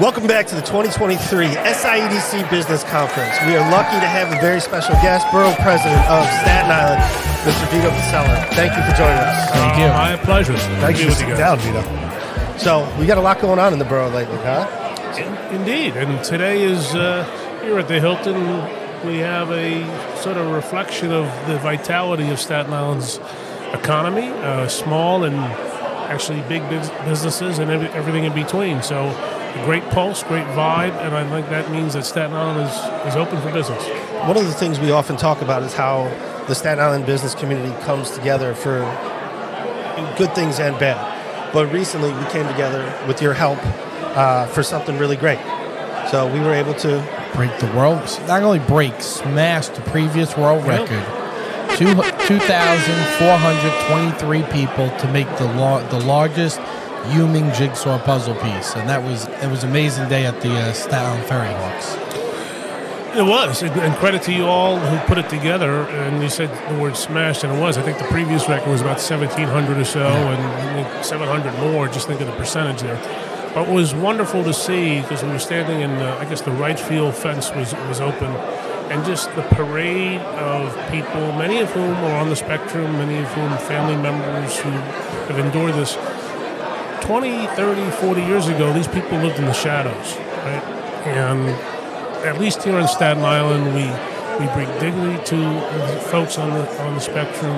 Welcome back to the 2023 SIEDC Business Conference. We are lucky to have a very special guest, Borough President of Staten Island, Mr. Vito Fossella. Thank you for joining us. Thank you. Uh, my pleasure. Thank you for sitting down, Vito. So we got a lot going on in the borough lately, huh? Indeed, and today is uh, here at the Hilton. We have a sort of reflection of the vitality of Staten Island's economy, uh, small and actually big businesses, and every, everything in between. So, a great pulse, great vibe, and I think that means that Staten Island is, is open for business. One of the things we often talk about is how the Staten Island business community comes together for good things and bad. But recently we came together with your help uh, for something really great. So we were able to break the world. Not only break, smash the previous world Yeah. record. Two, 2,423 people to make the lar- the largest Huming jigsaw puzzle piece, and that was it was an amazing day at the uh, Staten Ferry Hawks. It was, and credit to you all who put it together. And you said the word smashed, and it was. I think the previous record was about 1,700 or so, and 700 more. Just think of the percentage there. But it was wonderful to see because we were standing in, uh, I guess, the right field fence was was open, and just the parade of people, many of whom are on the spectrum, many of whom family members who have endured this. 20, 30, 40 years ago, these people lived in the shadows, right? And at least here on Staten Island, we we bring dignity to folks on the on the spectrum.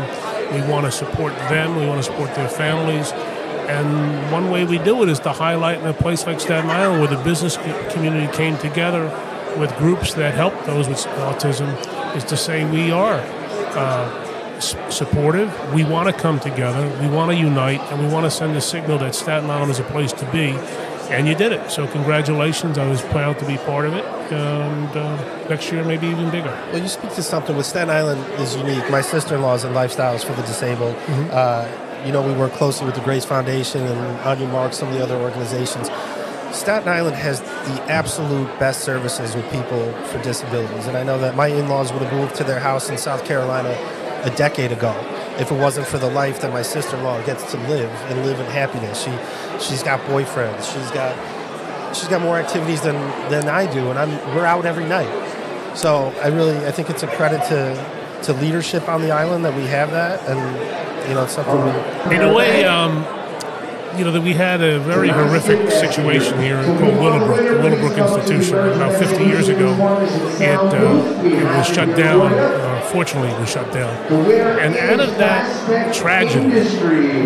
We want to support them. We want to support their families. And one way we do it is to highlight in a place like Staten Island, where the business community came together with groups that help those with autism, is to say we are uh, supportive. We want to come together. We want to unite, and we want to send a signal that Staten Island is a place to be. And you did it. So congratulations. I was proud to be part of it. And uh, next year, maybe even bigger. Well, you speak to something with Staten Island is unique. My sister-in-law is in Lifestyles for the Disabled. Uh, you know, we work closely with the Grace Foundation and Your Mark, some of the other organizations. Staten Island has the absolute best services with people for disabilities, and I know that my in-laws would have moved to their house in South Carolina a decade ago if it wasn't for the life that my sister-in-law gets to live and live in happiness. She, she's got boyfriends. She's got she's got more activities than than I do, and I'm we're out every night. So I really I think it's a credit to to leadership on the island that we have that, and you know it's something we. In a way, um, you know, that we had a very horrific situation here called Willowbrook, the Willowbrook Institution. About 50 years ago, it, uh, it was shut down. Uh, fortunately, it was shut down. And out of that tragedy,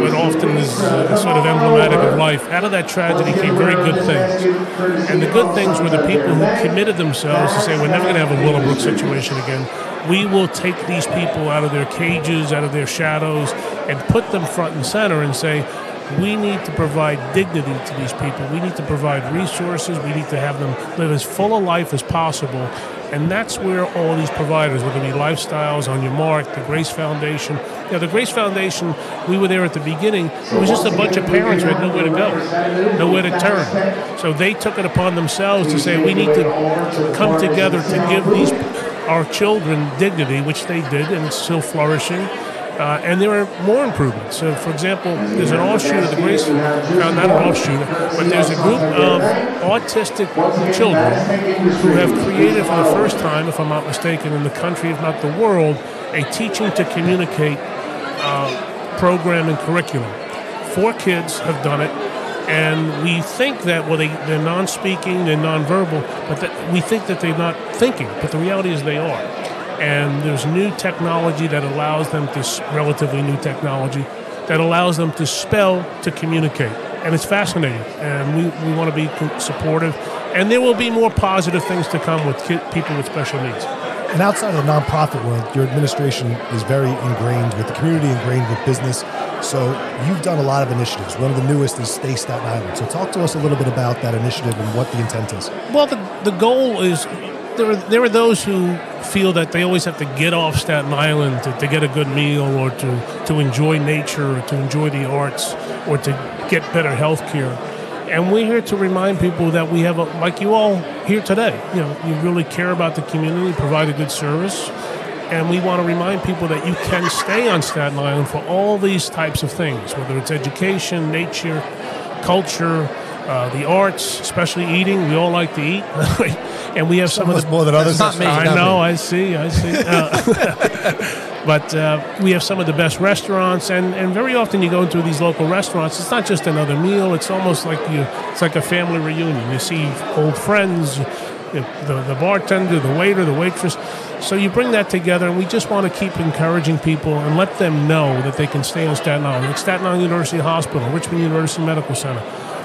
what often is uh, sort of emblematic of life, out of that tragedy came very good things. And the good things were the people who committed themselves to say, we're never going to have a Willowbrook situation again. We will take these people out of their cages, out of their shadows, and put them front and center and say, we need to provide dignity to these people. We need to provide resources. We need to have them live as full a life as possible. And that's where all these providers, whether it be Lifestyles, On Your Mark, the Grace Foundation. You know, the Grace Foundation, we were there at the beginning. It was just a bunch of parents who had nowhere to go, nowhere to turn. So they took it upon themselves to say, we need to come together to give these our children dignity, which they did, and it's still flourishing. Uh, and there are more improvements. So, for example, there's an offshoot of the Grace, no, not an offshoot, but there's a group of autistic children who have created for the first time, if I'm not mistaken, in the country, if not the world, a teaching to communicate uh, program and curriculum. Four kids have done it, and we think that well, they, they're non-speaking, they're non-verbal, but that, we think that they're not thinking. But the reality is they are and there's new technology that allows them to relatively new technology that allows them to spell to communicate and it's fascinating and we, we want to be supportive and there will be more positive things to come with ki- people with special needs And outside of the nonprofit world, your administration is very ingrained with the community, ingrained with business. So you've done a lot of initiatives. One of the newest is Stay Staten Island. So talk to us a little bit about that initiative and what the intent is. Well, the, the goal is there are, there are those who feel that they always have to get off Staten Island to, to get a good meal or to, to enjoy nature or to enjoy the arts or to get better health care. And we're here to remind people that we have, a, like you all here today, you know, you really care about the community, provide a good service. And we want to remind people that you can stay on Staten Island for all these types of things, whether it's education, nature, culture, uh, the arts, especially eating. We all like to eat, and we have some, Some of of the us more than others. Not me. I not know. me. I see. I see. Uh, but uh, we have some of the best restaurants, and, and very often you go into these local restaurants. It's not just another meal. It's almost like you. It's like a family reunion. You see old friends, you the the bartender, the waiter, the waitress. So you bring that together, and we just want to keep encouraging people and let them know that they can stay in Staten Island. Like Staten Island University Hospital, Richmond University Medical Center.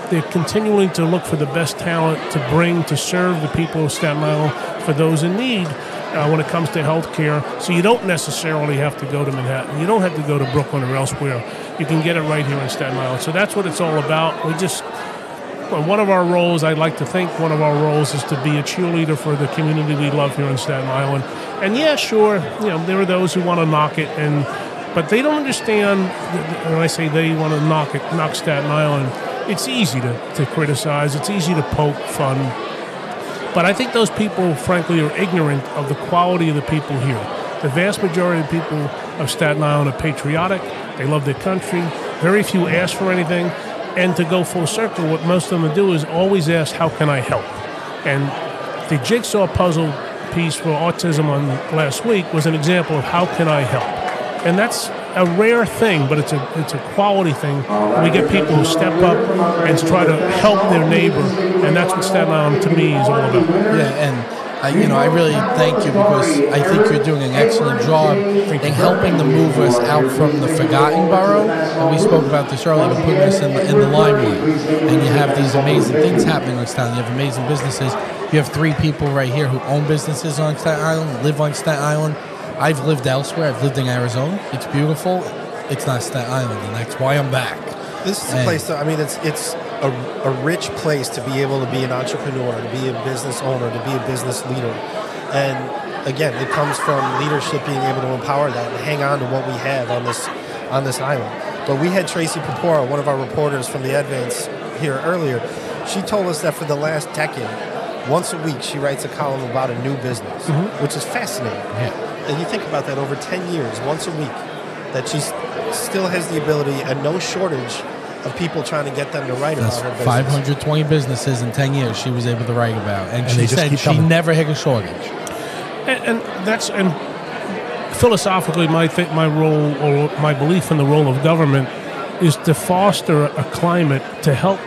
They're continuing to look for the best talent to bring to serve the people of Staten Island for those in need uh, when it comes to health care. So you don't necessarily have to go to Manhattan. You don't have to go to Brooklyn or elsewhere. You can get it right here in Staten Island. So that's what it's all about. We just well, one of our roles, I'd like to think one of our roles is to be a cheerleader for the community we love here in Staten Island. And yeah, sure, you know, there are those who want to knock it, and but they don't understand. When I say they want to knock it, knock Staten Island, it's easy to, to criticize. It's easy to poke fun. But I think those people, frankly, are ignorant of the quality of the people here. The vast majority of people of Staten Island are patriotic. They love their country. Very few ask for anything. And to go full circle, what most of them do is always ask, How can I help? And the jigsaw puzzle piece for autism on last week was an example of how can I help? And that's a rare thing, but it's a it's a quality thing. We get people who step up and try to help their neighbor, and that's what Staten Island to me is all about. Yeah, and I, you know, I really thank you because I think you're doing an excellent job in helping to move us out from the forgotten borough. And we spoke about this earlier, but putting us in the, in the limelight. And you have these amazing things happening on Staten. You have amazing businesses. You have three people right here who own businesses on Staten Island, live on Staten Island. I've lived elsewhere. I've lived in Arizona. It's beautiful. It's not Staten Island, and that's why I'm back. This is a place that I mean, it's it's a, a rich place to be able to be an entrepreneur, to be a business owner, to be a business leader, and again, it comes from leadership being able to empower that and hang on to what we have on this on this island. But we had Tracey Porpora, one of our reporters from the Advance here earlier. She told us that for the last decade, once a week, she writes a column about a new business, mm-hmm. which is fascinating. And you think about that over 10 years, once a week, that she still has the ability and no shortage of people trying to get them to write That's about her business. 520 businesses in 10 years she was able to write about. And, And she said she coming. never hit a shortage. And, and that's and philosophically, my th- my role or my belief in the role of government is to foster a climate to help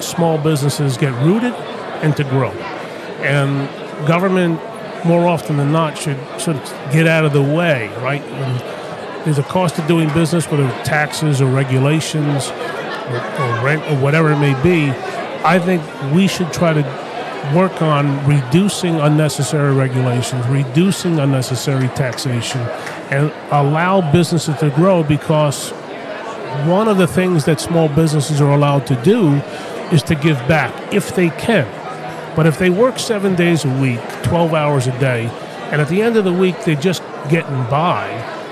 small businesses get rooted and to grow. And government, more often than not, should should get out of the way, right? When there's a cost of doing business, whether it's taxes or regulations or, or rent or whatever it may be. I think we should try to work on reducing unnecessary regulations, reducing unnecessary taxation, and allow businesses to grow because one of the things that small businesses are allowed to do is to give back if they can. But if they work seven days a week, 12 hours a day, and at the end of the week they're just getting by,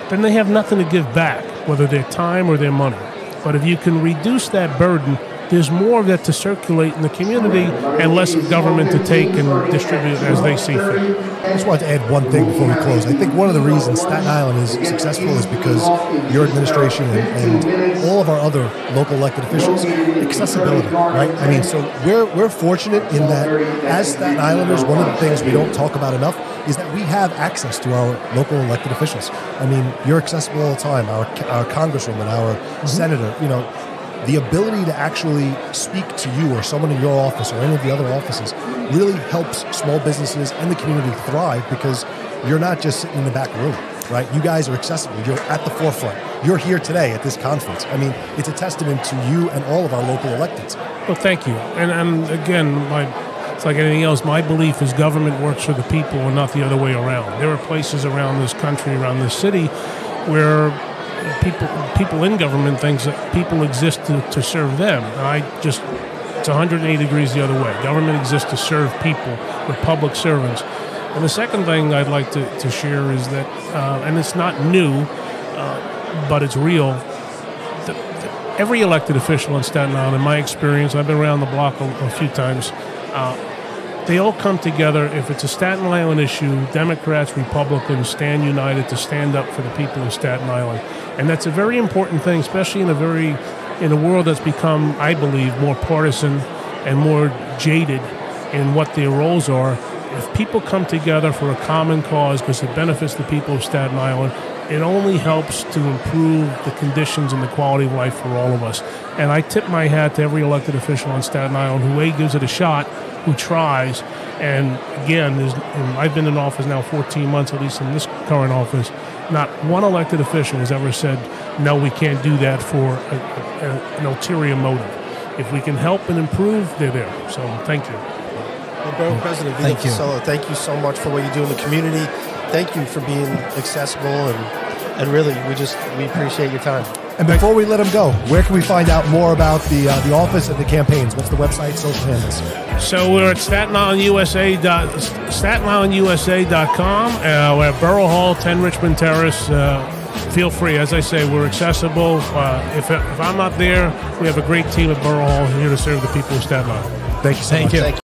then they have nothing to give back, whether their time or their money. But if you can reduce that burden, there's more of that to circulate in the community and less of government to take and distribute as they see fit. I just wanted to add one thing before we close. I think one of the reasons Staten Island is successful is because your administration and, and all of our other local elected officials, accessibility, right? I mean, so we're, we're fortunate in that as Staten Islanders, one of the things we don't talk about enough is that we have access to our local elected officials. I mean, you're accessible all the time. Our, our congresswoman, our mm-hmm. senator, you know, the ability to actually speak to you or someone in your office or any of the other offices really helps small businesses and the community thrive because you're not just sitting in the back room, right? You guys are accessible. You're at the forefront. You're here today at this conference. I mean, it's a testament to you and all of our local electeds. Well, thank you. And, and again, my, it's like anything else. My belief is government works for the people and not the other way around. There are places around this country, around this city, where people people in government thinks that people exist to, to serve them. I just it's 180 degrees the other way. Government exists to serve people. We're public servants. And the second thing I'd like to, to share is that, uh, and it's not new, uh, but it's real. The, the, every elected official in Staten Island, in my experience, I've been around the block a, a few times. Uh, they all come together. If it's a Staten Island issue, Democrats, Republicans stand united to stand up for the people of Staten Island, and that's a very important thing, especially in a very in a world that's become, I believe, more partisan and more jaded in what their roles are. If people come together for a common cause because it benefits the people of Staten Island, it only helps to improve the conditions and the quality of life for all of us. And I tip my hat to every elected official on Staten Island who A gives it a shot, who tries, and again, and I've been in office now 14 months, at least in this current office. Not one elected official has ever said, "No, we can't do that for a, a, an ulterior motive." If we can help and improve, they're there. So, thank you. Well, Borough President Vito Thank you. Fossella, thank you so much for what you do in the community. Thank you for being accessible and and really, we just we appreciate your time. And before we let him go, where can we find out more about the uh, the office and the campaigns? What's the website, social handles? So we're at Staten Island USA dot Staten Island USA.com. Uh, we're at Borough Hall, 10 Richmond Terrace. Uh, feel free. As I say, we're accessible. Uh, if, if I'm not there, we have a great team at Borough Hall here to serve the people of Staten Island. Thank you so Thank much. you. Thank you.